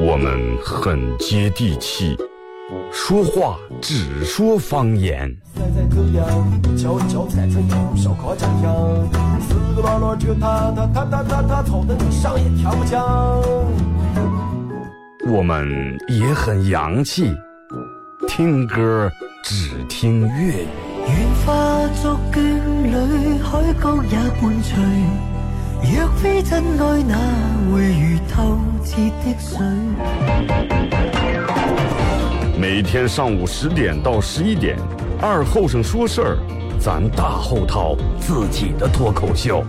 我们很接地气，说话只说方言。我们也很洋气，听歌只听粤语。若非真爱，哪会如透彻的水？每天上午十点到十一点，二后生说事儿，咱大后套自己的脱口秀，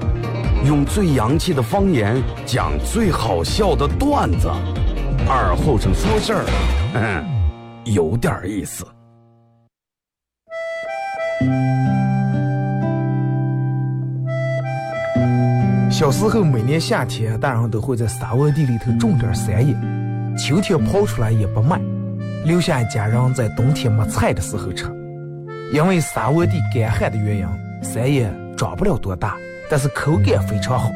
用最洋气的方言讲最好笑的段子。二后生说事儿，嗯，有点意思。小时候，每年夏天，大人都会在沙窝地里头种点山野，秋天刨出来也不卖，留下家人在冬天没菜的时候吃。因为沙窝地干旱的原因，山野长不了多大，但是口感非常好，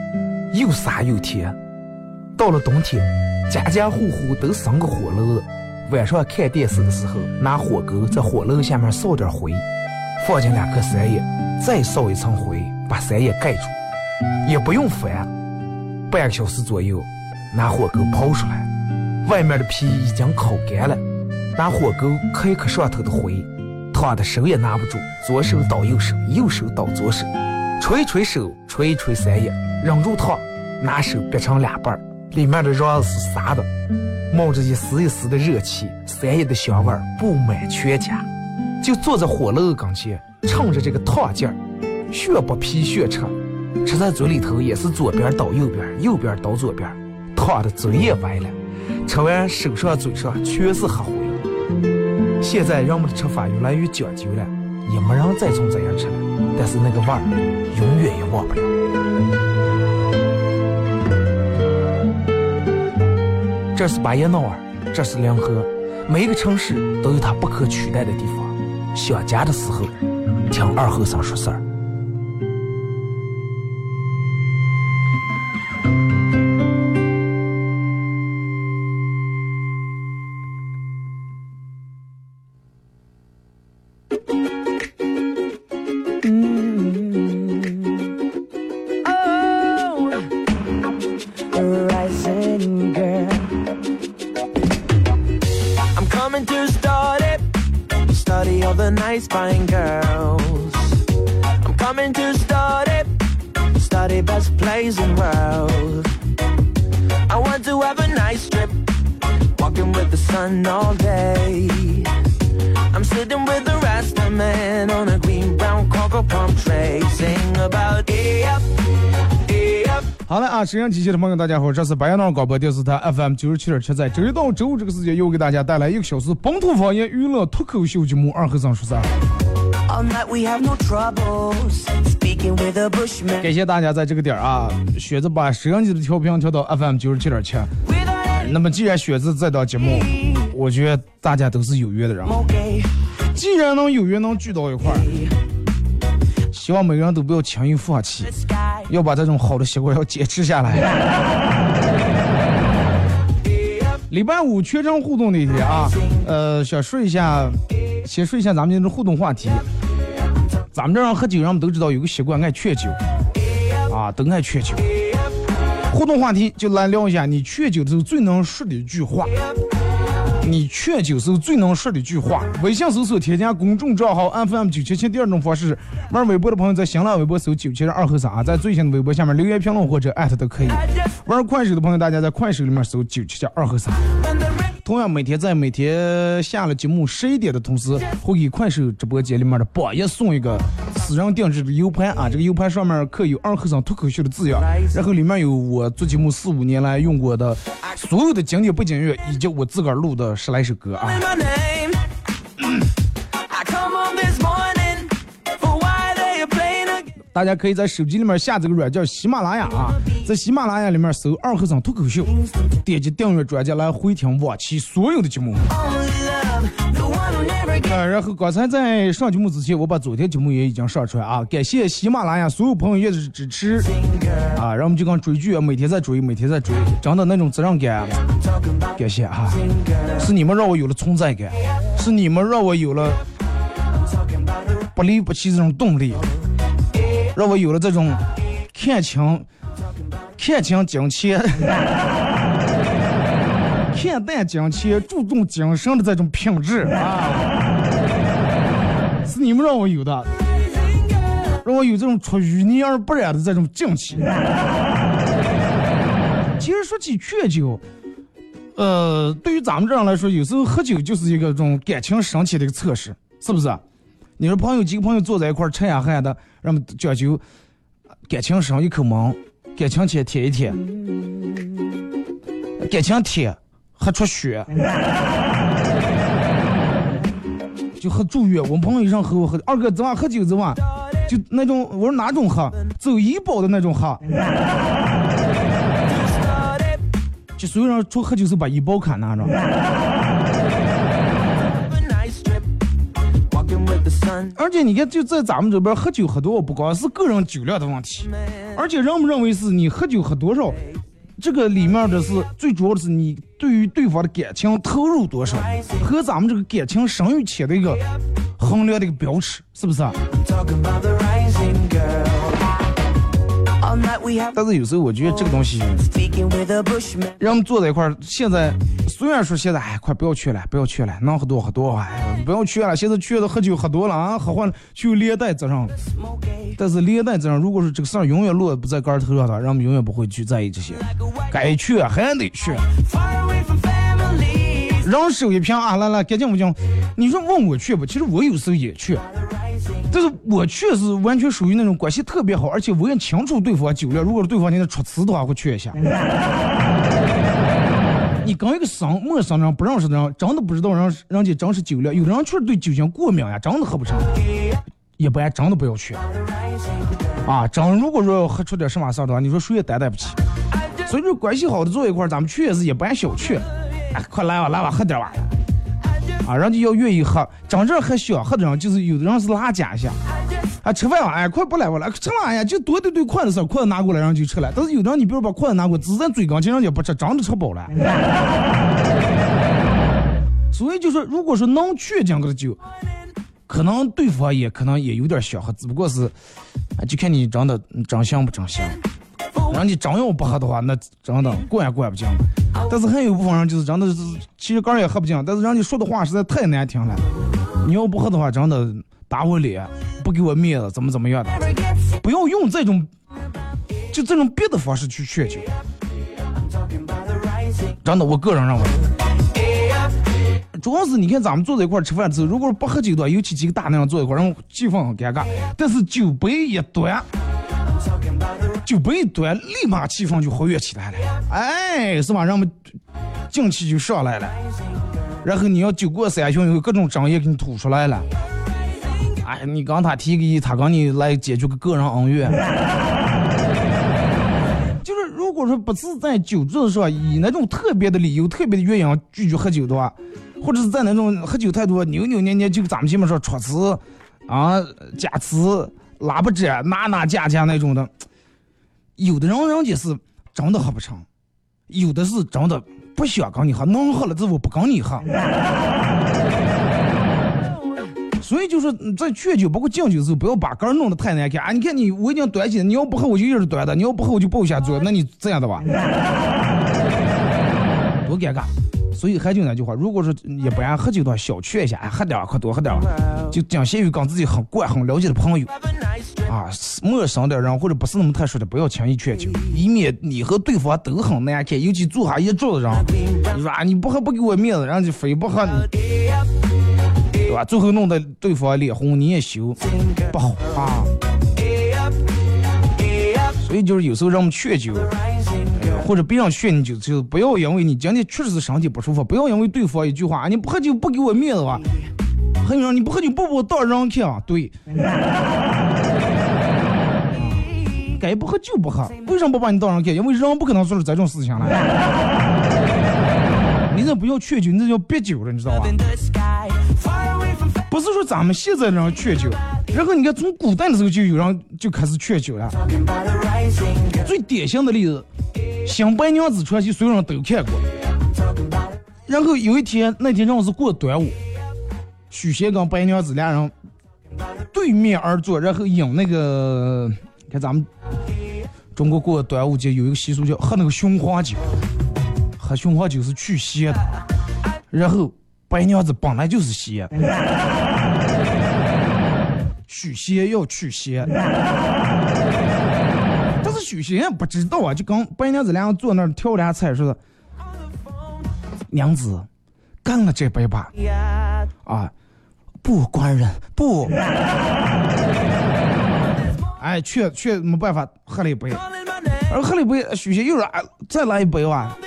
又沙又甜。到了冬天，家家户户都生个火炉，晚上看电视的时候，拿火钩在火炉下面烧点灰，放进两颗山野，再烧一层灰，把山野盖住。也不用翻，半个小时左右，拿火钩刨出来，外面的皮已经烤干了，拿火钩开一磕上头的灰，烫的手也拿不住，左手倒右手，右手倒左手，捶捶手，捶捶三叶，忍住烫，拿手掰成两半，里面的瓤是沙的，冒着一丝一丝的热气，三叶的香味布满全家，就坐在火炉跟前，趁着这个烫劲儿，学剥皮学吃。吃在嘴里头也是左边倒右边，右边倒左边，烫的嘴也歪了。吃完手上嘴上全是黑灰。现在人们的吃法越来越讲究了，也没人再从这样吃了。但是那个味儿永远也忘不了。这是巴彦淖尔，这是临河，每个城市都有它不可取代的地方。想家的时候，听二后生说事儿。好了啊，沈阳机器的朋友，大家好，这是白羊岛广播电视台 FM 九十七点七，在周一到周五这个时间，又给大家带来一个小时本土方言娱乐脱口秀节目《二和尚说事感谢大家在这个点儿啊，选择把摄像机的调频调到 FM 九十七点七。那么既然选择这档节目，我觉得大家都是有缘的人。既然能有缘能聚到一块儿，希望每个人都不要轻易放弃。要把这种好的习惯要坚持下来。礼拜五全程互动那天啊，呃，想说一下，先说一下咱们这种互动话题。咱们这人喝酒，人们都知道有个习惯，爱劝酒，啊，都爱劝酒。互动话题就来聊一下，你劝酒的时候最能说的一句话。你劝酒时候最能说的一句话。微信搜索添加公众账号 FM 九七七。第二种方式，玩微博的朋友在新浪微博搜九七二和三，在最新的微博下面留言评论或者艾特都可以。玩快手的朋友，大家在快手里面搜九七七二和三。同样，每天在每天下了节目十一点的同时，会给快手直播间里面的榜一送一个私人定制的 U 盘啊，这个 U 盘上面刻有二和尚脱口秀的字样，然后里面有我做节目四五年来用过的所有的经典背景乐，以及我自个儿录的十来首歌啊。大家可以在手机里面下这个软件喜马拉雅啊，在喜马拉雅里面搜二和尚脱口秀，点击订阅专辑来回听往期所有的节目。呃，然后刚才在上节目之前，我把昨天节目也已经上出来啊，感谢喜马拉雅所有朋友一直支持。啊，然后我们就讲追剧啊，每天在追，每天在追，真的那种责任感，感谢啊，是你们让我有了存在感，是你们让我有了不离不弃这种动力，让我有了这种看清、看清金钱。看淡金钱，注重精神的这种品质啊，是你们让我有的，让我有这种出淤泥而不染的这种境气。其实说起劝酒，呃，对于咱们这样来说，有时候喝酒就是一个这种感情升起的一个测试，是不是？你说朋友几个朋友坐在一块儿吃呀喝呀的，让们讲究感情深一口闷，感情浅舔一舔，感情舔。喝出血，就喝住院。我朋友一上喝我喝，二哥昨晚喝酒昨晚，就那种我说哪种喝，走医保的那种喝。就所有人出喝酒是把医保卡拿着。而且你看，就在咱们这边喝酒喝多，不光是个人酒量的问题，而且认不认为是你喝酒喝多少。这个里面的是最主要的是你对于对方的感情投入多少，和咱们这个感情深与浅的一个衡量的一个标尺，是不是？但是有时候我觉得这个东西，让我们坐在一块儿，现在虽然说现在哎，快不要去了，不要去了，能喝多喝多，哎，不要去了。现在去了喝酒喝多了啊，喝坏了就连带责任。但是连带责任，如果说这个事儿永远落不在杆儿头上的，人们永远不会去在意这些。该去还得去。人手一瓶啊，来来，干净不净？你说问我去不？其实我有时候也去。但是我确实完全属于那种关系特别好，而且我也清楚对方酒量。如果是对方现在出词的话，会劝一下。你跟一个生陌生人、不认识的人，真的不知道人人家真是酒量。有的人确实对酒精过敏呀，真的喝不成。一般真的不要去。啊，真如果说要喝出点什么事儿的话，你说谁也担待不起。所以说关系好的坐一块儿，咱们去也是一般小去。哎，快来吧，来吧，喝点吧。啊，人家要愿意喝，真正喝小喝的人，就是有的人是拉家下。啊，吃饭了，哎，快不来我来，吃了呀，就多的对筷子事，筷子拿过来，然后就吃了。但是有的人，你比如把筷子拿过来，只在嘴刚前，人家不吃，真的吃饱了。所以就说，如果说能劝讲个酒，可能对方也可能也有点想喝，只不过是，啊就看你长得长相不长相。人家真要不喝的话，那真的管也管不进。但是还有一部分人就是真的是，其实个人也喝不进，但是人家说的话实在太难听了。你要不喝的话，真的打我脸，不给我面子，怎么怎么样的？不要用这种，就这种别的方式去劝酒。真的，我个人认为，主要是你看咱们坐在一块吃饭的时候，如果不喝酒的话，尤其几个大男人坐一块，然后气氛很尴尬。但是酒杯一端。酒杯一端，立马气氛就活跃起来了，哎，是吧？人们劲气就上来了。然后你要酒过三巡以后，各种争议给你吐出来了。哎，你刚他提个议，他刚你来解决个个人恩怨。就是如果说不是在酒桌上以那种特别的理由、特别的原因拒绝喝酒的话，或者是在那种喝酒太多、扭扭捏捏，就咱们前面说戳词啊、加词、拉不着、拿拿架架那种的。有的人人家是真的喝不成，有的是真的不想跟你喝，能喝了之后不跟你喝。所以就说在劝酒包括敬酒的时候，不要把杆弄得太难看啊！你看你我已经端起，你要不喝我就一直端的，你要不喝我就抱下桌，那你这样的吧，多尴尬。所以还就那句话，如果说一般喝酒的话，小劝一下，哎，喝点儿，快多喝点儿，就讲限于跟自己很惯、很了解的朋友。啊，陌生的人或者不是那么特殊的，不要轻易劝酒，以免你和对方都很难看。尤其坐下一桌子人，你说啊，你不喝不给我面子，人家非不喝。你，对吧？最后弄得对方脸红，你也羞，不好啊。所以就是有时候让我们劝酒，或者别人劝你酒，就不要因为你今天确实是身体不舒服，不要因为对方一句话，你不喝酒不给我面子吧？还有人你不喝酒不把我当人看啊？对。该不喝就不喝，为什么不把你当人看？因为人不可能做出这种事情来。你这不要劝酒，你这叫憋酒了，你知道吧？不是说咱们现在人劝酒，然后你看从古代的时候就有人就开始劝酒了。最典型的例子，《新白娘子传奇》，所有人都看过。然后有一天，那天正好是过端午，许仙跟白娘子俩人对面而坐，然后饮那个，看咱们中国过端午节有一个习俗叫喝那个雄黄酒，喝雄黄酒是去邪的。然后白娘子本来就是邪。许仙要去邪，许仙不知道啊，就跟白娘子俩人坐那儿挑俩菜似的。娘子干了这杯吧，啊，不官人不，哎，却却没办法喝了一杯，而喝了一杯，许仙又说啊，再来一杯吧，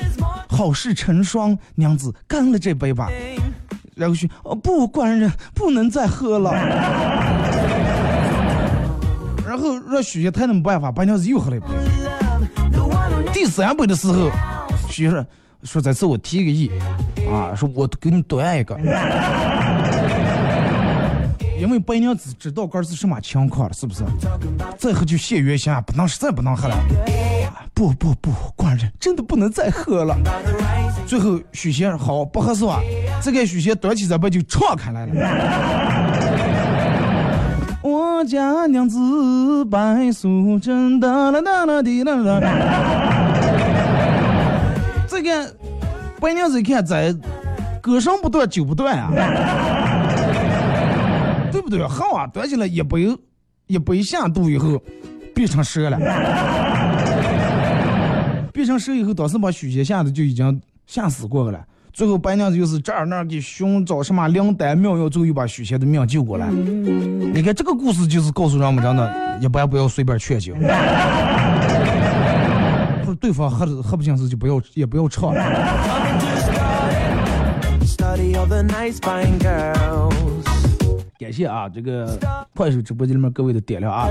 好事成双，娘子干了这杯吧。然后许哦不，官人不能再喝了。然后让许仙太没办法，白娘子又喝了一杯。第三杯的时候，许仙说：“说这次我提个议，啊，说我给你端一个，因为白娘子知道哥是什么情况了，是不是？再喝就现原形，不能实在不能喝了。不不不，官人真的不能再喝了。最后许仙好不合适吧？这个许仙端起这杯就敞开来了。我家娘子白素贞哒啦哒啦滴啦啦。这个白娘子一看，在歌声不断，酒不断啊，对不对？好啊，端起来一杯一杯下肚以后，变成蛇了。变成蛇以后，当时把许仙吓得就已经吓死过了。最后白娘子就是这儿那儿给寻找什么灵丹妙药，最后又把许仙的命救过来。你看这个故事就是告诉人们，真的，一般不要随便劝酒。不是对方喝喝不进去就不要，也不要唱。感谢啊，这个快手直播间里面各位的点亮啊。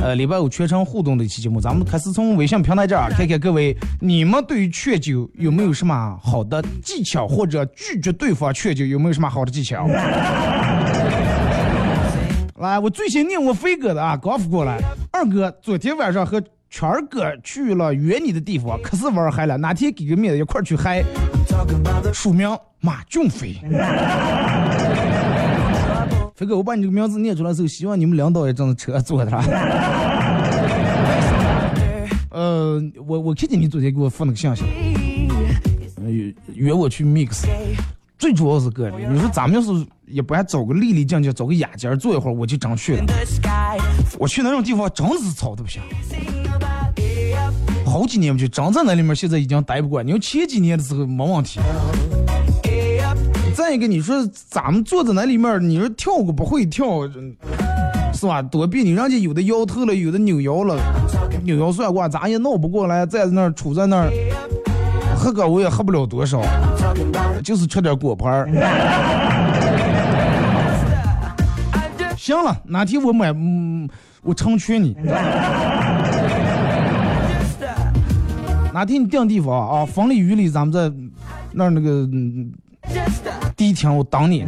呃，礼拜五全程互动的一期节目，咱们开始从微信平台这儿看看各位，你们对于劝酒有没有什么好的技巧，或者拒绝对方劝酒有没有什么好的技巧？来，我最先念我飞哥的啊，刚发过来。二哥，昨天晚上和圈儿哥去了约你的地方，可是玩嗨了，哪天给个面子一块儿去嗨？署名马俊飞。飞哥，我把你这个名字念出来之后，希望你们领导也正在车坐的。呃，我我看见你昨天给我发那个信息，约约我去 mix，最主要是哥，你说咱们要是一般找个丽丽静静，找个雅间坐一会儿，我就真去了。我去那种地方真的是吵的不行，好几年不去，真在那里面现在已经待不惯。你说前几年的时候没问题。再一个，你说咱们坐在那里面，你说跳个不会跳，是吧？多别扭，人家有的腰疼了，有的扭腰了，扭腰算卦，咱也闹不过来。在那儿杵在那儿，喝个我也喝不了多少，就是吃点果盘儿。行了，哪天我买，我成全你。哪天你定地方啊？风里雨里，咱们在那那个。第一天我等你，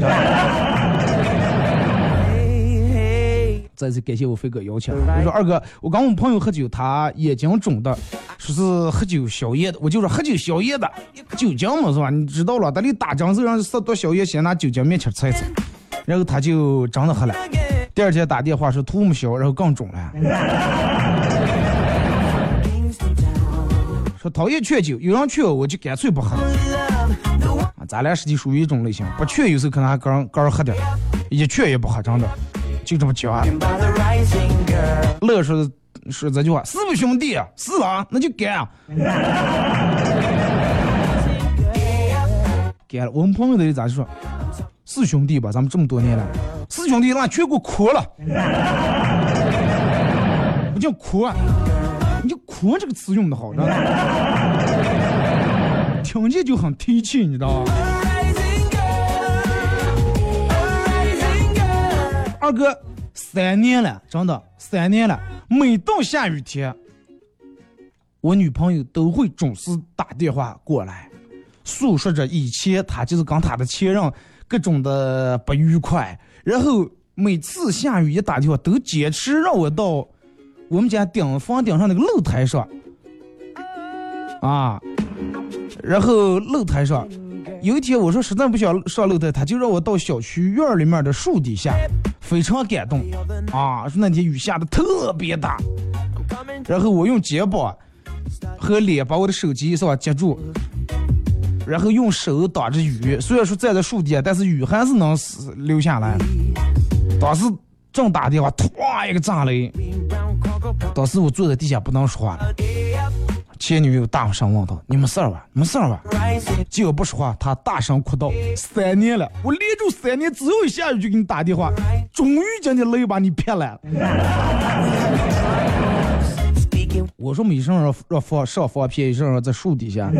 再次感谢我飞哥邀请。我说二哥，我跟我朋友喝酒，他眼睛肿的，说是喝酒宵夜的。我就说喝酒宵夜的，酒精嘛是吧？你知道了，得里打针时让十多宵夜先拿酒精面前擦一擦，然后他就真的喝了。第二天打电话说吐沫消，然后更肿了。说讨厌劝酒，有人劝我，我就干脆不喝。咱俩实际属于一种类型，不去有时候可能还刚刚喝点，一去也不喝，真的就这么讲。乐说说这句话，是不兄弟？是啊，那就干。啊干了，我们朋友的咋说？是兄弟吧？咱们这么多年了，是兄弟，那全给我哭了。不叫哭，啊你就哭这个词用的好，知道吗？听见就很提气，你知道吗？二哥，三年了，真的三年了。每到下雨天，我女朋友都会准时打电话过来，诉说着以前她就是跟她的前任各种的不愉快，然后每次下雨一打电话都坚持让我到我们家顶房顶上那个露台上，啊，然后露台上有一天我说实在不想上露台，他就让我到小区院里面的树底下，非常感动啊，说那天雨下的特别大，然后我用肩膀和脸把我的手机是吧接住。然后用手挡着雨，虽然说站在树底下，但是雨还是能流下来。当时正打电话，突一个炸雷，当时我坐在地下不能说话了。前女友大声问道：“你没事吧？没事吧？”结果不说话，他大声哭道：“三年了，我连住三年，只要一下雨就给你打电话，终于将你雷把你骗来了。”我说没事让让放上放屁，上让在树底下。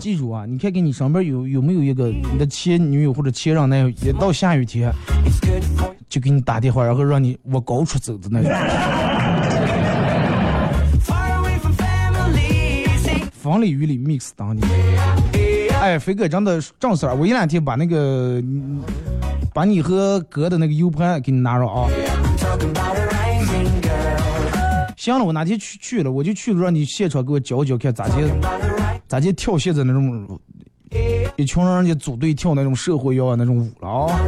记住啊，你看看你身边有有没有一个你的前女友或者前任男友，一到下雨天就给你打电话，然后让你往高处走的那种。风里雨里 mix 当你。哎，飞哥真的正事儿，我一两天把那个把你和哥的那个 U 盘给你拿着啊。行了，我哪天去去了，我就去了，让你现场给我教教看咋接咋接跳现在那种一群人家组队跳那种社会摇那种舞了啊。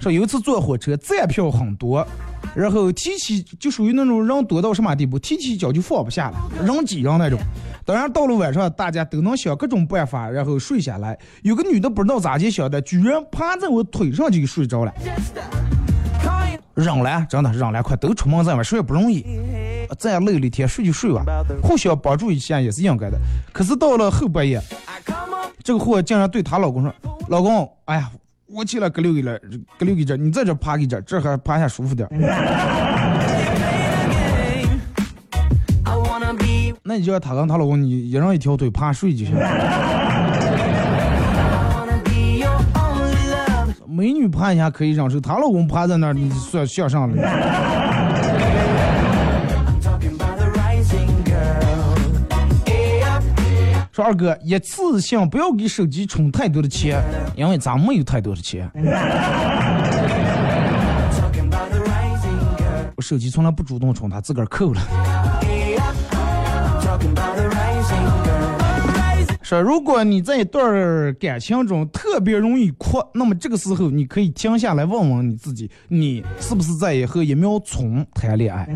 说有一次坐火车，站票很多，然后提起就属于那种人多到什么地步，提起脚就放不下了，人挤人那种。当然到了晚上，大家都能想各种办法，然后睡下来。有个女的不知道咋接想的，居然趴在我腿上就睡着了。扔了，真的扔了，快都出门在外，睡也不容易。再累了一天，睡就睡吧，互相帮助一下也是应该的。可是到了后半夜，这个货竟然对她老公说：“老公，哎呀，我起来搁留给了，搁留给这，你在这趴给这，这还趴下舒服点。”那你就要她跟她老公，你也让一条腿趴睡就行。美女趴一下可以忍受，她老公趴在那儿，你算向上了。说二哥，一次性不要给手机充太多的钱，因为咱没有太多的钱。我手机从来不主动充，他自个儿扣了。说如果你在一段感情中特别容易哭，那么这个时候你可以停下来问问你自己，你是不是在和一苗葱谈恋爱？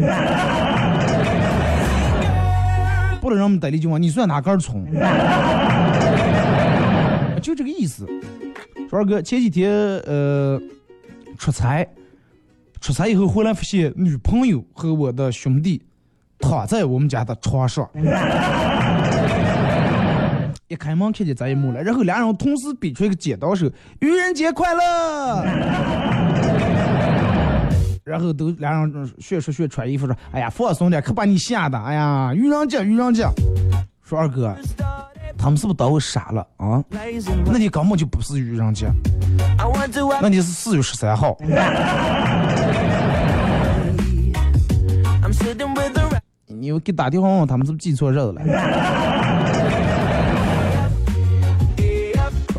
不能让我们得力就往，你算哪根葱？就这个意思。说二哥前几天呃出差，出差以后回来发现女朋友和我的兄弟躺在我们家的床上，一开门看见这一幕了，然后俩人同时比出一个剪刀手，愚人节快乐。然后都俩人学说学穿衣服说，哎呀放松点，可把你吓的，哎呀愚人节愚人节。说二哥，他们是不是当我傻了啊？那你根本就不是愚人节，那你是四月十三号。你给打电话问他们是不是记错日子了？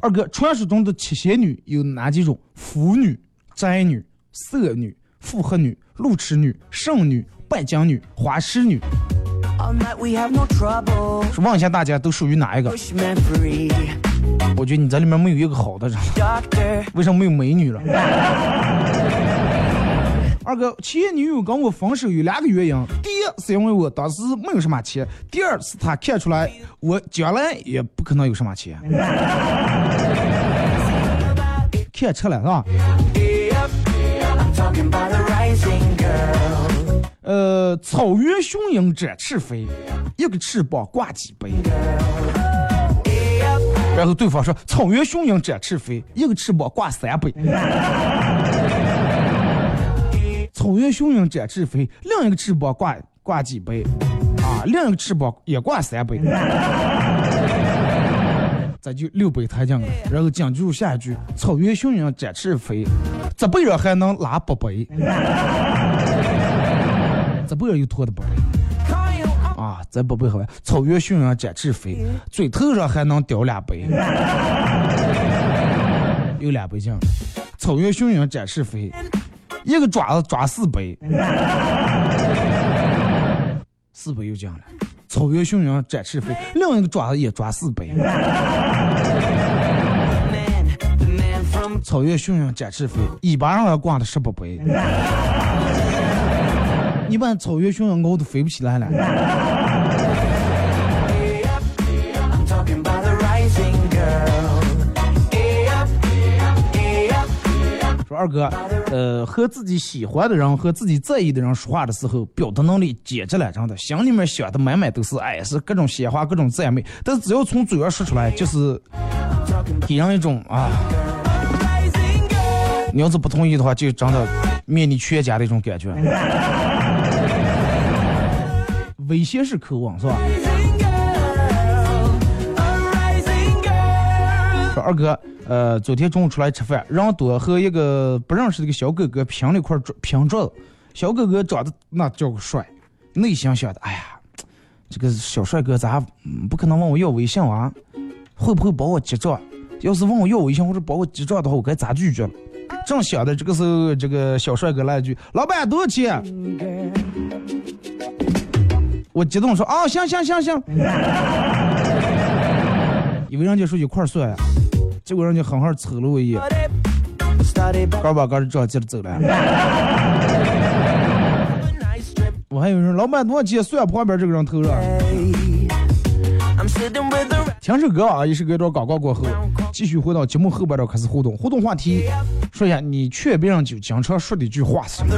二哥，传说中的七仙女有哪几种？腐女、宅女、色女。妇和女、路痴女、剩女、拜金女、花痴女，说问一下大家都属于哪一个？我觉得你在里面没有一个好的人，为什么没有美女了？二哥，前女友跟我分手有两个原因，第一是因为我当时没有什么钱，第二是她看出来 我将来也不可能有什么钱，看出来是吧？呃，草原雄鹰展翅飞，一个翅膀挂几杯。然后对方说：“草原雄鹰展翅飞，一个翅膀挂三杯。”草原雄鹰展翅飞，另一个翅膀挂挂几杯？啊，另一个翅膀也挂三杯。咱就六杯抬进了，然后紧接着下一句：“草原雄鹰展翅飞，这辈人还能拉八百。”这辈人又拖的八杯啊！这八百好草原雄鹰展翅飞，嘴头上还能叼俩杯。有两倍镜。草原雄鹰展翅飞，一个爪子抓四百，四百又讲了。草原雄鹰展翅飞，另一个爪子也抓四百。草原雄鹰展翅飞，尾巴上还挂的十八百。一般草原雄鹰高都飞不起来了。说二哥，呃，和自己喜欢的人和自己在意的人说话的时候，表达能力简直了，真的，心里面想的满满都是爱，是各种鲜花，各种赞美。但是只要从嘴上说出来，就是给人一种啊，你要是不同意的话，就真的灭你全家的一种感觉。威胁式渴望是吧？二哥。呃，昨天中午出来吃饭，人多和一个不认识的一个小哥哥拼了一块拼桌子。小哥哥长得那叫个帅，内心想的，哎呀，这个小帅哥咋不可能问我要微信啊？会不会帮我结账？要是问我要微信或者帮我结账的话，我该咋拒绝了？正想的这个时候，这个小帅哥来一句：“老板多少钱？”我激动说：“啊，行行行行。”以为人家说一块算呀。结果人家狠狠瞅了我一眼，嘎巴嘎的这样接着走了。我还以为说老板多少钱？算旁边这个人头上。听首歌啊，一首歌一段广告过后，继续回到节目后边儿开始互动。互动话题，说一下你劝别人就经常说的一句话是什么？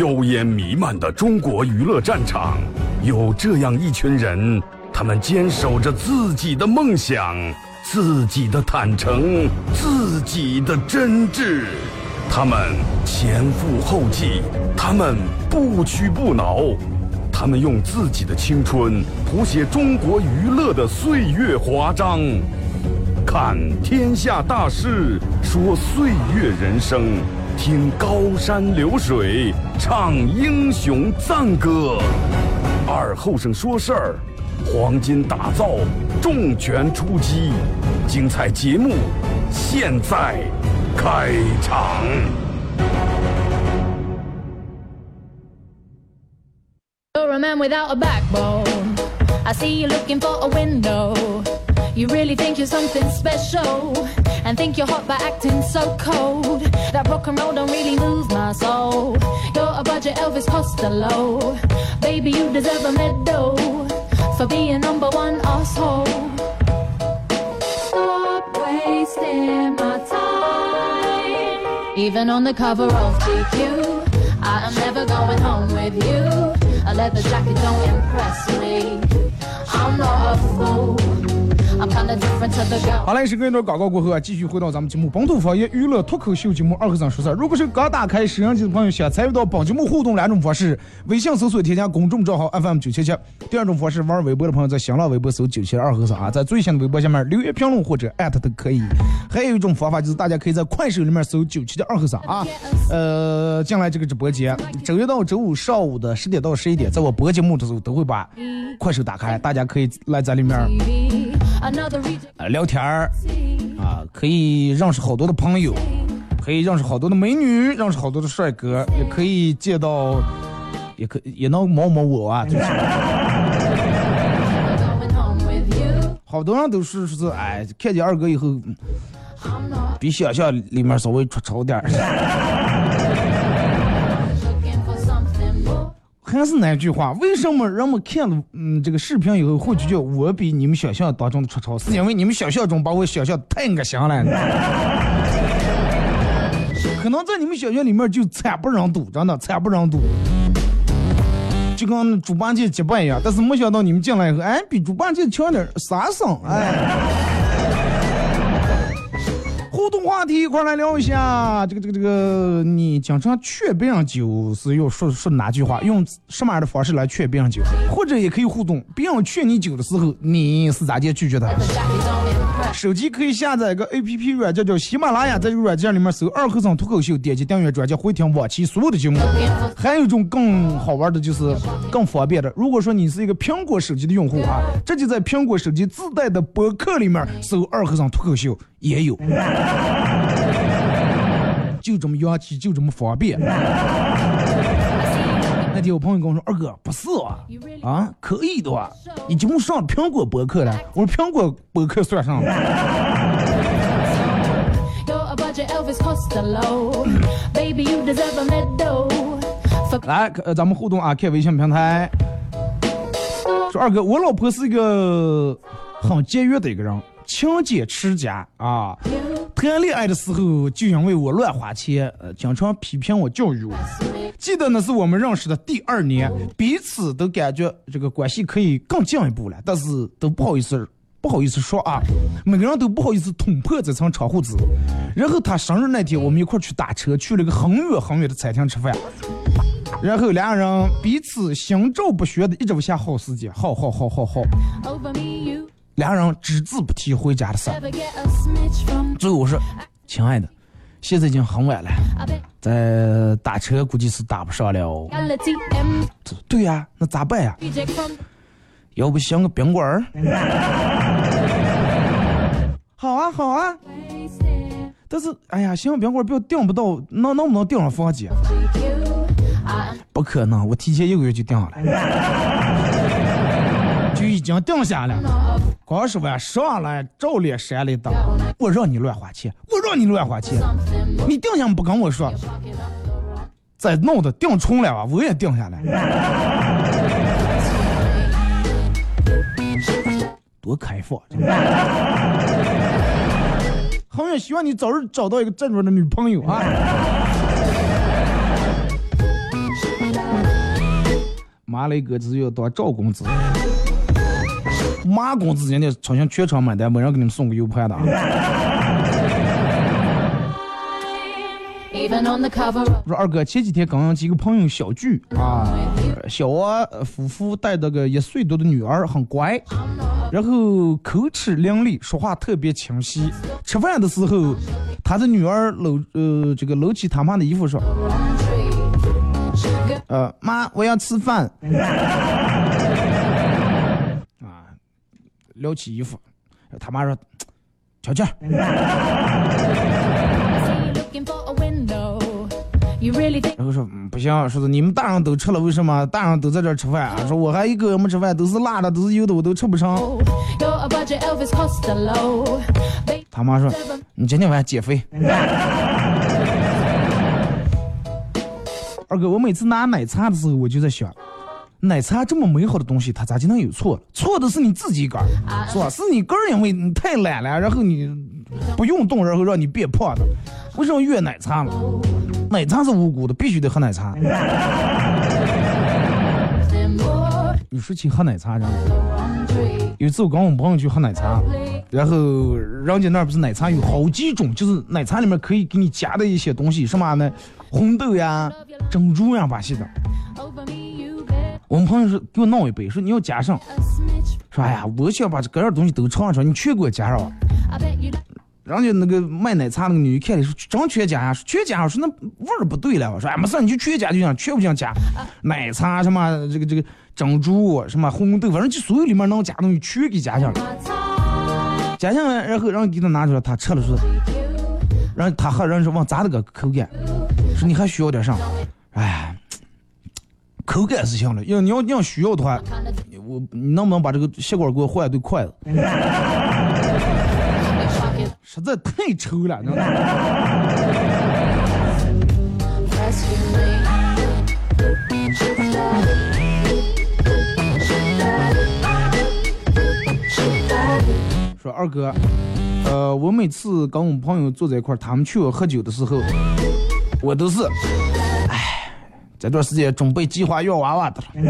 硝烟弥漫的中国娱乐战场，有这样一群人，他们坚守着自己的梦想，自己的坦诚，自己的真挚。他们前赴后继，他们不屈不挠，他们用自己的青春谱写中国娱乐的岁月华章。看天下大事，说岁月人生，听高山流水，唱英雄赞歌。二后生说事儿，黄金打造，重拳出击，精彩节目现在开场。You're a man without a backbone. I see you looking for a window. You really think you're something special and think you're hot by acting so cold. That rock and roll don't really move my soul. You're a budget Elvis Costello. Baby, you deserve a medal for being number one asshole. Stop wasting my time. Even on the cover of GQ, I am never going home with you. A leather jacket don't impress me. I'm not a fool. 好嘞，是跟一段广告过后啊，继续回到咱们节目《本土方言娱乐脱口秀节目》二和尚说事儿。如果是刚打开摄像机的朋友，想参与到本节目互动两种方式：微信搜索添加公众账号 FM 九七七；第二种方式，玩微博的朋友在新浪微博搜九七二和尚啊，在最新的微博下面留言评论或者艾特都可以。还有一种方法就是大家可以在快手里面搜九七的二和尚啊，呃，进来这个直播间，周一到周五上午的十点到十一点，在我播节目的时候都会把快手打开，大家可以来在里面。啊聊天儿啊，可以认识好多的朋友，可以认识好多的美女，认识好多的帅哥，也可以见到，也可也能摸摸我啊，就是。好多人都是说是哎，看见二哥以后，比想象里面稍微出丑点儿。还是那句话，为什么人们看了嗯这个视频以后会觉得我比你们想象当中的出丑？是 因为你们想象中把我想象得太恶心了。可能在你们想象里面就惨不忍睹，真的惨不忍睹，就跟猪八戒结拜一样。但是没想到你们进来以后，哎，比猪八戒强点儿沙僧，哎。互动话题一块来聊一下，这个这个这个，你经常劝别人酒是要说说哪句话？用什么样的方式来劝别人酒？或者也可以互动，别人劝你酒的时候，你是咋的拒绝他？手机可以下载一个 A P P 软件叫喜马拉雅，在这个软件里面搜“二和尚脱口秀”，点击订阅专辑，回听往期所有的节目。还有一种更好玩的，就是更方便的。如果说你是一个苹果手机的用户啊，这就在苹果手机自带的博客里面搜“二和尚脱口秀”也有。就这么洋气，就这么方便。那天我朋友跟我说：“二哥，不是啊，啊，可以的啊，你节目上苹果博客了。”我说：“苹果博客算上了。You're a budget Elvis Costello. Baby, you deserve a medal. For ”来，呃，咱们互动啊，看微信平台。说二哥，我老婆是一个很节约的一个人，勤俭持家啊。谈恋爱的时候，就因为我乱花钱，呃，经常批评我、教育我。记得那是我们认识的第二年，彼此都感觉这个关系可以更进一步了，但是都不好意思，不好意思说啊，每个人都不好意思捅破这层窗户纸。然后他生日那天，我们一块去打车，去了个很远很远的餐厅吃饭。然后两人彼此心照不宣的一直不下好时间，好好好好好，两人只字不提回家的事.最后我说，亲爱的，现在已经很晚了再打车估计是打不上了。对呀、那咋办呀要不想个宾馆儿？好啊，好啊。但是，哎呀，行，宾馆儿不要订不到，能能不能订上房间不可能，我提前一个月就订下来，就已经定下了。not a 光是晚上来照脸扇里打，我让你乱花钱，我让你乱花钱，你定下不跟我说，再弄的定重了啊，我也定下来。多开放！恒远希望你早日找到一个正准的女朋友啊！完了一个就是要当赵公子。马公子人家好像全场买单，没人给你们送个 U 盘的啊。Of 说二哥前几天刚刚几个朋友小聚啊，小王呃夫妇带着个一岁多的女儿，很乖，然后口齿伶俐，说话特别清晰。吃饭的时候，他的女儿搂呃这个搂起他妈的衣服说，呃妈我要吃饭，啊，撩起衣服，他妈说，瞧瞧，I see you looking for a window. You really think 然后说、嗯、不行，说是你们大人都吃了，为什么大人都在这儿吃饭啊？说我还一个人没吃饭，都是辣的，都是油的，我都吃不上。他妈说：“你今天晚上减肥。”二哥，我每次拿奶茶的时候，我就在想，奶茶这么美好的东西，它咋就能有错？错的是你自己个儿，是吧？是你个儿因为你太懒了，然后你不运动，然后让你变胖的。为什么越奶茶了？奶茶是无辜的，必须得喝奶茶。你说起喝奶茶，然后有一次我跟我们朋友去喝奶茶，然后人家那儿不是奶茶有好几种，就是奶茶里面可以给你加的一些东西，什么呢？红豆呀、珍珠呀，把些的。我们朋友说给我弄一杯，说你要加上，说哎呀，我想把这各样东西都尝尝，你全给我加上。人家那个卖奶茶那个女一看的说真全加呀，全加上，说那味儿不对了。我说哎没事，你就全加就行，全部想加，奶茶什么这个这个珍珠什么红豆，反正就所有里面能加东西全给加上了。加上了，然后让给他拿出来，他吃了说，然后他喝，然后说往咋的个口感，说你还需要点啥？哎，口感是行了，要你要你要需要的话，我你能不能把这个吸管给我换一对筷子？实在太臭了，说二哥，呃，我每次跟我们朋友坐在一块儿，他们去我喝酒的时候，我都是，这段时间准备计划要娃娃的了。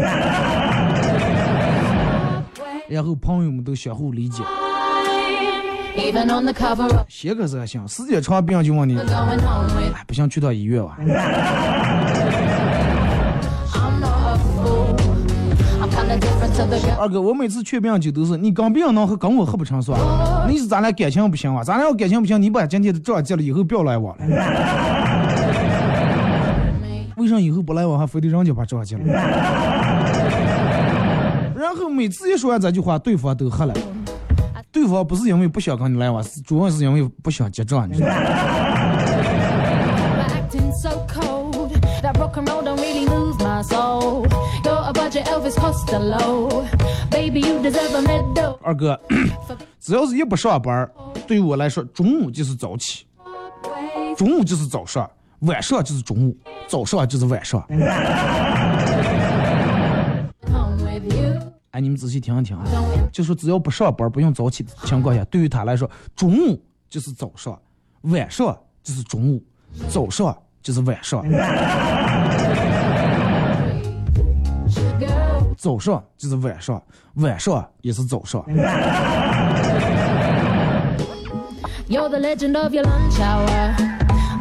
然后朋友们都相互理解写可是还行，时间长别人就问你哎，不想去趟医院吧. 二哥，我每次劝别人酒都是你跟别人能喝，跟我喝不成算？那意思咱俩感情不行啊？咱俩要感情不行，你把今天的账结了，以后不要来往了。啥以后不来往，还非得人家把账结了？然后每次一说完这句话，对方都喝了。对方不是因为不想跟你来往，是主要是因为不想结账.二哥，只要是一不上班，对于我来说，中午就是早起，中午就是早上，晚上就是中午，早上就是晚上。哎，你们仔细听一听啊，就说只要不上班、不用早起的情况下，对于他来说，中午就是早上，晚上就是中午，早上就是晚上，早上就是晚上，晚上也是早上。you're the legend of your lunch hour.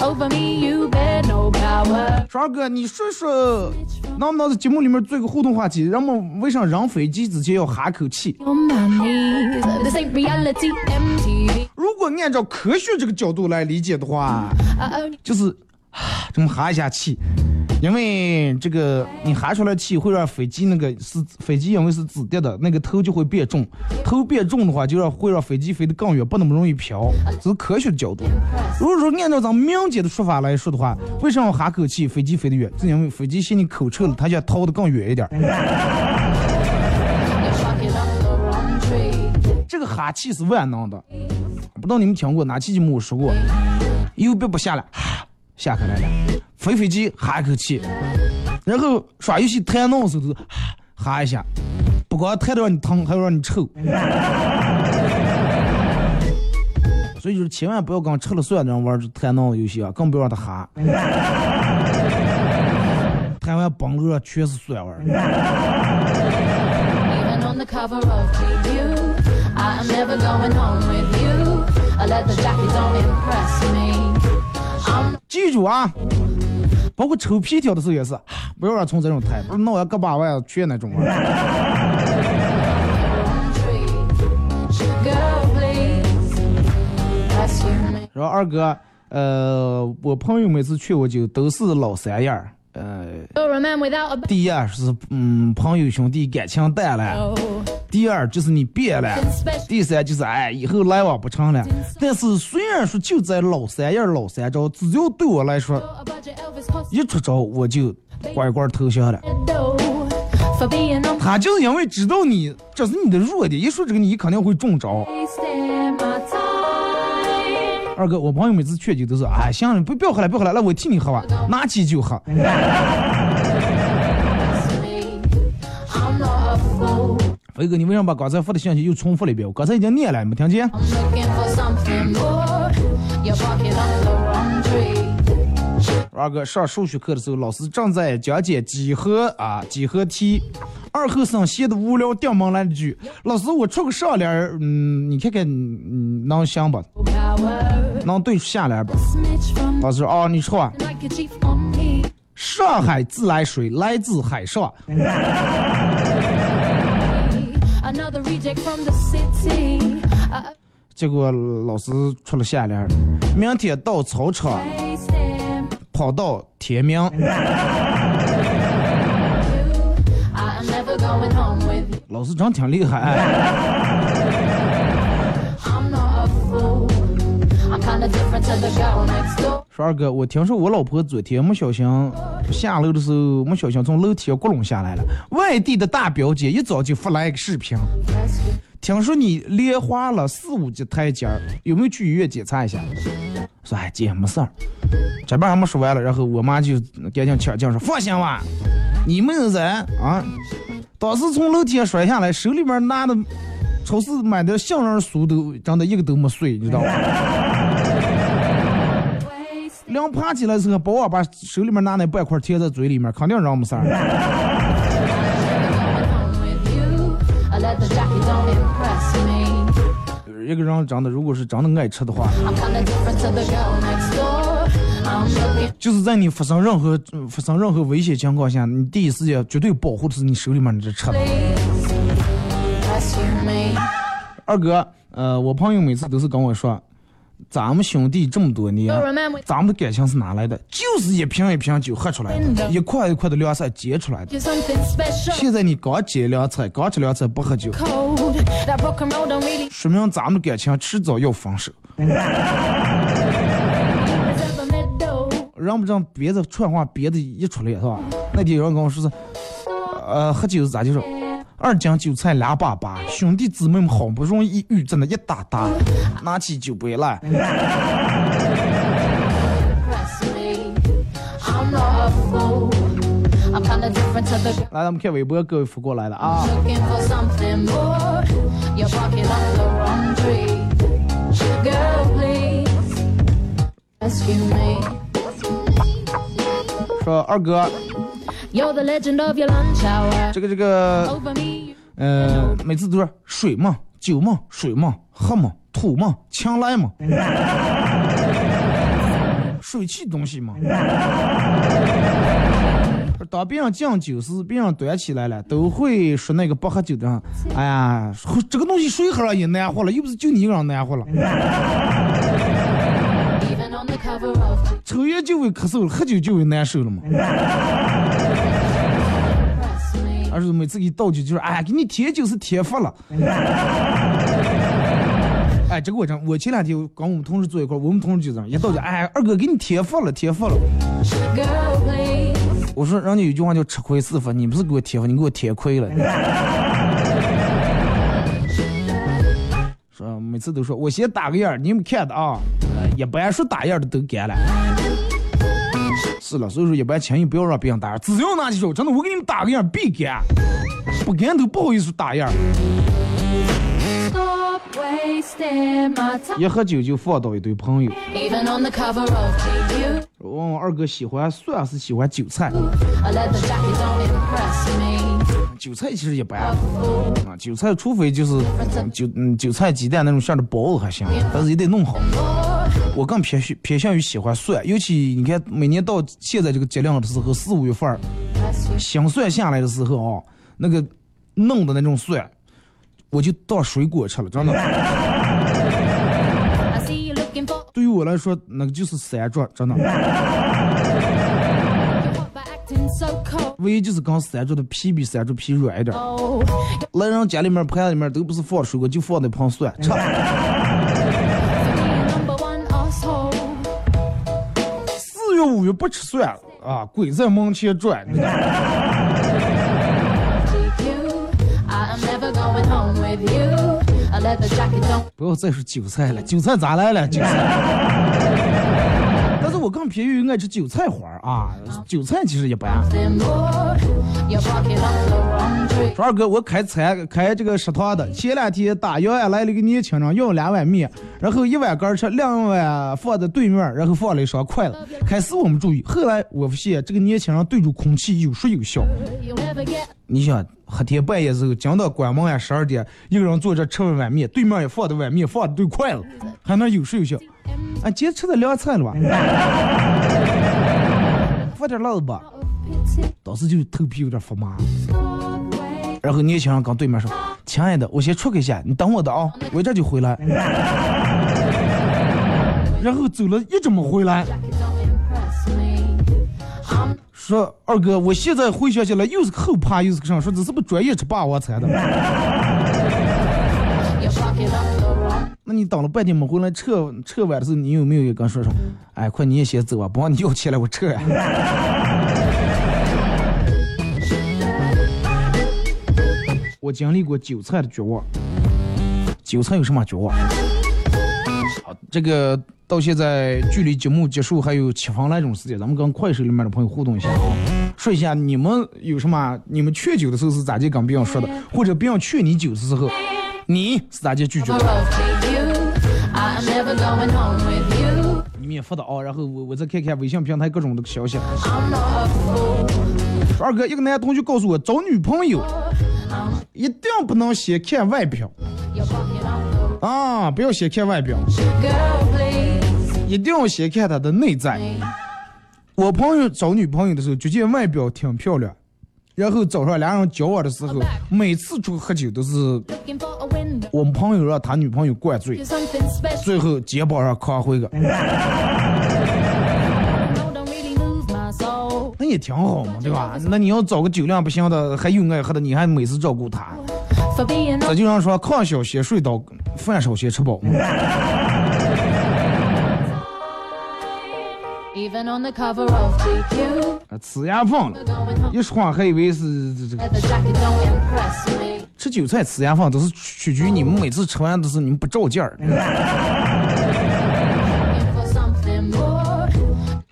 Over me, you bear no power. 说二哥，你说说，能不能在节目里面做一个互动话题？人们为啥扔飞机之前要哈口气.如果按照科学这个角度来理解的话，就是啊这么哈一下气，因为这个你哈出来气会让飞机那个是飞机因为是自跌的，那个头就会变重，头变重的话就让会让飞机飞得更远，不那么容易飘。这是科学的角度。如果说按照咱们民间的说法来说的话，为什么要哈口气飞机飞得远？是因为飞机嫌你口臭了，它想逃得更远一点。这个哈气是万能的，不知道你们听过哪期节目我说过，油别不下来，哈下开来了，飞飞机哈一口气，然后耍游戏弹脑的时候都哈 哈一下，不光弹的让你疼，还要让你臭。所以就是千万不要跟吃了蒜的人玩这弹脑游戏啊，更不要让他哈。弹 台湾崩楼上全是酸味儿。记住啊，包括抽皮条的时候也是，啊 不要让从这种台，不是闹要个把万全那种. 然后二哥，呃，我朋友每次劝我酒都是老三样儿，呃第一是嗯朋友兄弟感情淡了，第二就是你变了，第三就是哎以后来往不成了。但是虽然说就在老三样儿老三招，只要对我来说一出招我就乖乖投降了。他就是因为知道你这是你的弱点，一说这个你肯定会中招。二哥，我朋友每次劝酒都是，哎，行了，不不要喝了，不要喝了，那我替你喝吧，拿起就喝。飞哥，你为什么把刚才发的信息又重复了一遍？我刚才已经念了，没听见？二哥上数学课的时候，老师正在讲解几何啊几何题，二后生闲的无聊，顶门来了句：“老师，我出个上联，嗯，你看看，嗯，能行吧？能对下联不？老师说哦，你说、上海自来水来自海上。结果老师出了下联，明天到操场，跑到天明。老师真挺厉害。说二哥，我听说我老婆昨天没小心下楼的时候，没小心从楼梯上咕隆下来了。外地的大表姐一早就发来一个视频，听说你连滑了四五级台阶，有没有去医院检查一下？说哎姐没事儿，这边还没说完了，然后我妈就赶紧抢劲说放心吧，你们人啊，当时从楼梯上摔下来，手里面拿的超市买的杏仁酥都真的一个都没碎，你知道吗？临爬起来的时候，保安把手里面拿那半块贴在嘴里面，肯定让我们事儿。一个人长得，如果是长得爱吃的话，就是在你发生任何发生任何危险情况下，你第一时间绝对保护的是你手里面的这吃的。二哥，呃，我朋友每次都是跟我说，咱们兄弟这么多年咱们的感情是哪来的？就是一瓶一瓶酒喝出来的，一块一块的凉菜结出来的。现在你刚结凉菜，刚吃凉菜不喝酒说明咱们的感情迟早要分手。人不认别的串话别的一出来是吧？那天有人跟我说是，呃，喝酒是咋就说？二斤韭菜两把把，兄弟姊妹们好不容易遇，真的一打打，拿起酒杯来。Impress me. I'm not a fool. I'm kinda different to the girl. 来，咱们看微博各位扶过来的啊。Looking for something more. You're barking up the wrong tree. Girl, please rescue me. 说二哥，这个这个呃，每次都是水嘛，酒嘛，水嘛，喝嘛，土嘛，强来嘛，水气东西嘛。当别人敬酒时，别人端起来了，都会说那个不喝酒的人，哎呀，这个东西谁喝了也难喝了，又不是就你一个人难喝了。抽烟就会咳嗽了，喝酒就会难受了嘛。而是每次给倒酒就是，哎，给你添酒是添福了。哎，这个我讲，我前两天跟我们同事坐一块，我们同事就这样，一倒酒，哎，二哥给你添福了，添福了。我说，人家有句话叫吃亏是福，你不是给我添福，你给我添亏了。说每次都说我先打个样，你们看的啊，一般说打样的都干了。是了，所以说一般轻易不要让别人打样，只要拿起手，真的我给你们打个样必干，不干都不好意思打样。一喝酒就放倒一堆朋友。Even on the cover of GQ, 问我二哥喜欢蒜还是喜欢韭菜？韭菜其实一般啊，韭菜除非就是韭嗯韭菜鸡蛋那种馅的包子还行，但是也得弄好。我更偏向偏向于喜欢蒜，尤其你看每年到现在这个节令的时候，四五月份儿 Impress you. 新蒜下来的时候啊，那个弄的那种蒜，我就当水果吃了，真的。对于我来说，那个就是山竹，真的。唯一就是跟山竹的皮比山竹皮软一点。来人家里面盘里面都不是放水果，就放那盆蒜吃。四月五月不吃蒜啊，鬼在门前转。不要再说韭菜了，韭菜咋来了？韭菜。我更偏于爱吃韭菜花儿啊，韭菜其实一般。说二哥，我开餐开这个食堂的，前两天打烊呀来了一个年轻人，要两碗面，然后一碗干吃，两碗放在对面，然后放了一双筷子。开始我们注意，后来我发现这个年轻人对着空气有说有笑。你想黑天半夜时候，讲到关门呀十二点，一个人坐这吃完碗面，对面也放的碗面，放的对筷子，还能有说有笑。啊，今天吃的凉菜了吧？放点辣子吧。当时就头皮有点发麻。然后年轻人跟对面说：“亲爱的，我先出去一下，你等我的啊，我这就回来。”然后走了一直没回来说二哥，我现在回想起来又是个后怕又是个啥，说这是不是专业吃霸王餐的？那你等了半天没回来，撤撤完的时候，你有没有也跟说说？哎，快你也先走啊，不让你要钱了，我撤呀。我经历过韭菜的绝望，韭菜有什么绝望？好，这个到现在距离节目结束还有七分来钟时间，咱们跟快手里面的朋友互动一下啊，说一下你们有什么？你们劝酒的时候是咋地跟别人说的？或者别人劝你酒的时候，你是咋地拒绝的？们也发的啊，然后我我再看看微信平台各种的消息。二哥，一个男同学告诉我，找女朋友一定不能先看外表。啊，不要先看外表，一定要先看她的内在。我朋友找女朋友的时候，就见外表挺漂亮，然后早上俩人交往的时候，每次出去喝酒都是.我们朋友让他女朋友灌醉最后肩膀上扛回个 那也挺好嘛，对吧？那你要找个酒量不行的，还有爱喝的，你还每次照顾他。这就让说炕小先睡到，饭少先吃饱 吃牙缝了.一说还以为是这这个.吃韭菜吃牙缝都是取决于你们每次吃完都是你们不照劲儿.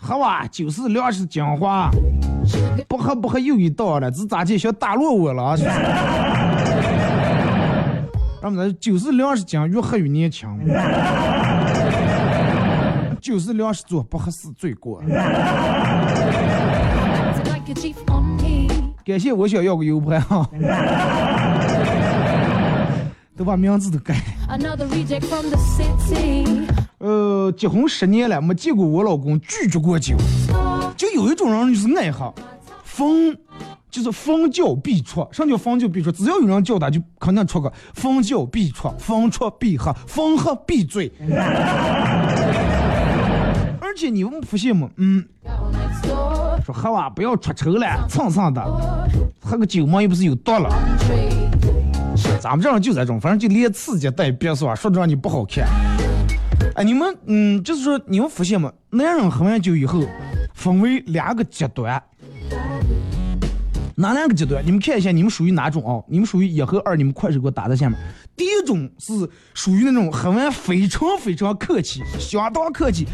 喝吧，酒是粮食精华，不喝不喝又一道了，这咋地想打落我了啊？咱们这酒是粮食精，越喝越年轻。酒是粮食做，不合适罪过。感谢我想要个 U 盘啊，都把名字都改。City. 呃，结婚十年了，没见过我老公拒绝过酒。就有一种人就是爱喝，逢就是逢叫必出。什么叫逢叫必出？只要有人叫他，就肯定出个逢叫必出，逢出必喝，逢喝必醉。而且你们发现吗？嗯，说喝完，不要出丑了，蹭蹭的，喝个酒嘛又不是有毒了。咱们这样就这种，反正就连刺激带别说，说的让你不好看。哎，你们嗯，就是说你们发现吗？男人喝完酒以后，分为两个极端。哪两个极端？你们看一下，你们属于哪种啊？你们属于一和二，你们快手给我打在下面。第一种是属于那种喝完非常非常客气，相当客气，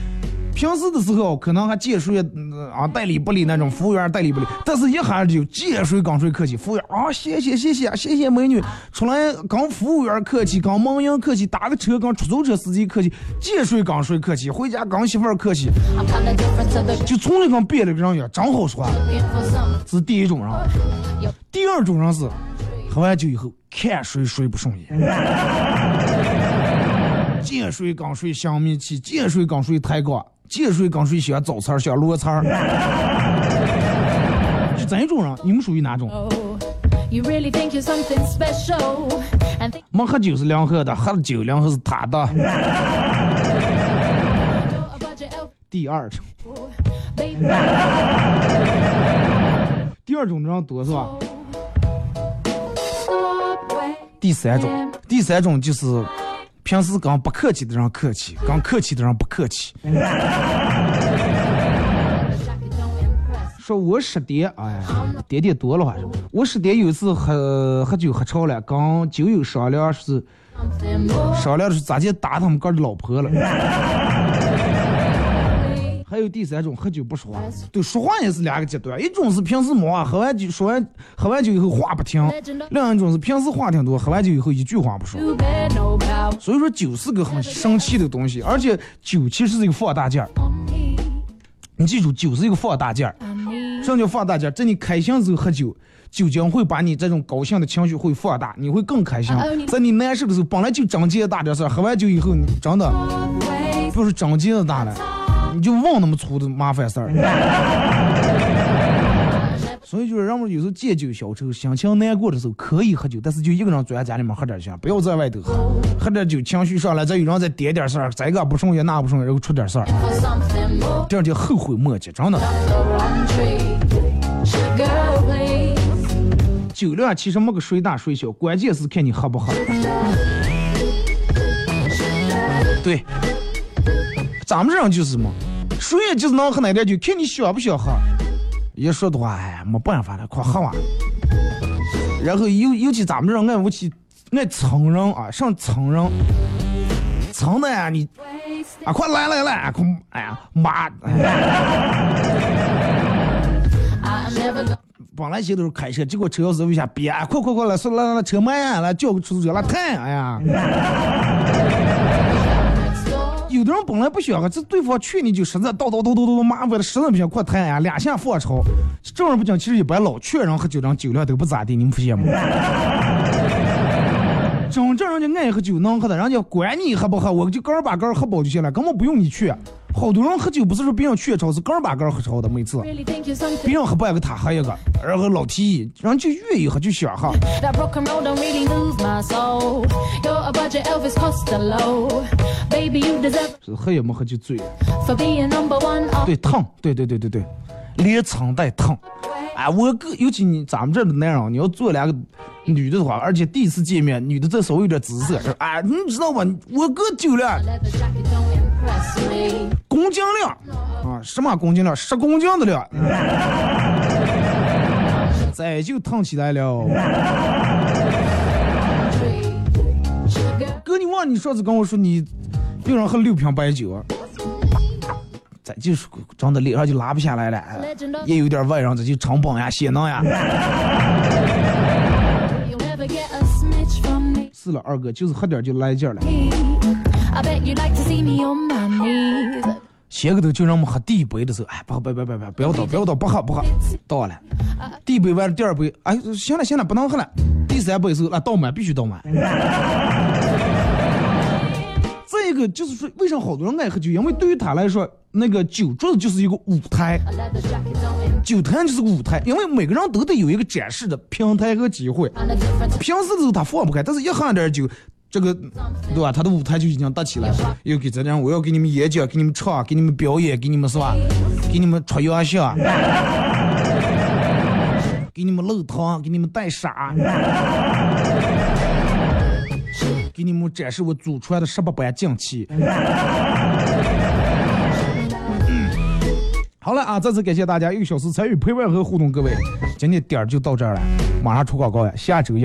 平时的时候可能还见谁嗯啊代理不理那种服务员代理不理，但是一下就见谁跟谁客气，服务员啊谢谢谢谢谢谢。美女，出来跟服务员客气，跟门迎客气，打个车跟出租车司机客气，见谁跟谁客气，回家跟媳妇儿客气就从来跟别的人一样，真好说话。是第一种人，第二种人是喝完酒以后看谁 谁不顺眼，见谁跟谁相密气，见谁跟谁抬杠，见谁跟谁喜欢找茬喜欢裸餐儿。是这种人你们属于哪种？没喝酒是梁喝的喝了酒梁喝是他的。第二种。第二种这样多是吧？第三种第三种就是平时跟不客气的人客气，跟客气的人不客气。说我师爹，哎，点点多了话是，我十点有一次喝喝酒喝超了，跟酒友商量是商量是咋地打他们哥的老婆了。还有第三种，喝酒不说话，对，说话也是两个极端，一种是平时没话，喝完酒说完喝完酒以后话不停；另一种是平时话挺多，喝完酒以后一句话不说。所以说酒是个很生气的东西，而且酒其实是一个放大件儿。你记住，酒是一个放大件儿。什么叫放大件儿？在你开心的时候喝酒，酒精会把你这种高兴的情绪会放大，你会更开心。在你难受的时候，本来就长结大点事儿，喝完酒以后，你真的.不是长结的大了，你就忘那么粗的麻烦事儿。所以就是让我们有时候借酒消愁，心情难过的时候可以喝酒，但是就一个人坐在家里面喝点行，不要在外头喝，喝点酒情绪上来，再有人再点点事儿，这个不顺眼那不顺眼，然后出点事儿.这样就后悔莫及，真的。酒量其实没个谁大谁小，关键是看你喝不喝。对，咱们这样就是什么，谁也就是能喝那点酒，看你想不想喝。一说的话，哎，没办法了，快喝完。然后尤尤其咱们这种爱武器爱蹭人啊，上蹭人，蹭的呀你啊，快来来来，快哎呀妈！哎 I'm never gonna 本来寻都是开车，结果车钥匙为啥憋？哎快快快来，说来来来，车慢呀，来叫个出租车来看，哎呀，有的人本来不想喝，这对方劝你就实在叨叨叨叨叨麻烦了，实在不行快谈呀，两下放超。这样不讲，其实一般老劝人喝酒，人酒量都不咋地，你们发现吗？真正人家爱喝酒能喝的，人家管你喝不喝，我就个儿把个儿喝饱就行了，根本不用你劝。好多人喝酒不是说别人去超是个把个喝超的，每次别人喝半个，他喝一个，然后老提议，人就愿意喝，就想喝。喝也没喝就醉了，对烫，对对对对对，连尝带烫。哎，我哥尤其你咱们这的男人，你要做两个女的的话，而且第一次见面，女的这稍微有点姿色，哎，你知道吗？我哥酒量。公斤量啊，什么公斤量？十公斤的量，再就烫起来了。哥，你忘你上次跟我说你一人喝六瓶白酒啊？再就是真的脸上就拉不下来了，也有点外让，这就成本呀、血囊呀。是了，二哥就是喝点就来劲了。I bet you like to see me on my knees. 前个头就让我们喝第一杯的时候，哎，不喝，不不不不，不要倒，不要倒，不喝不喝，倒了。第一杯完了，第二杯，哎，行了行了，不能喝了。第三杯的时候，那倒满，必须倒满。再一个就是说，为啥好多人爱喝酒？因为对于他来说，那个酒桌子就是一个舞台，酒坛就是个舞台，因为每个人都得有一个展示的平台和机会。平时的时候他放不开，但是一喝点酒，这个对吧？他的舞台就已经搭起来了。又给咱俩，我要给你们演讲，给你们唱，给你们表演，给你们是吧？给你们出洋相，给你们露堂，给你们带傻，给你们展示我祖传的十八般劲气。好了啊，再次感谢大家一个小时参与陪伴和互动，各位，今天点儿就到这儿了，马上出广告呀，下周一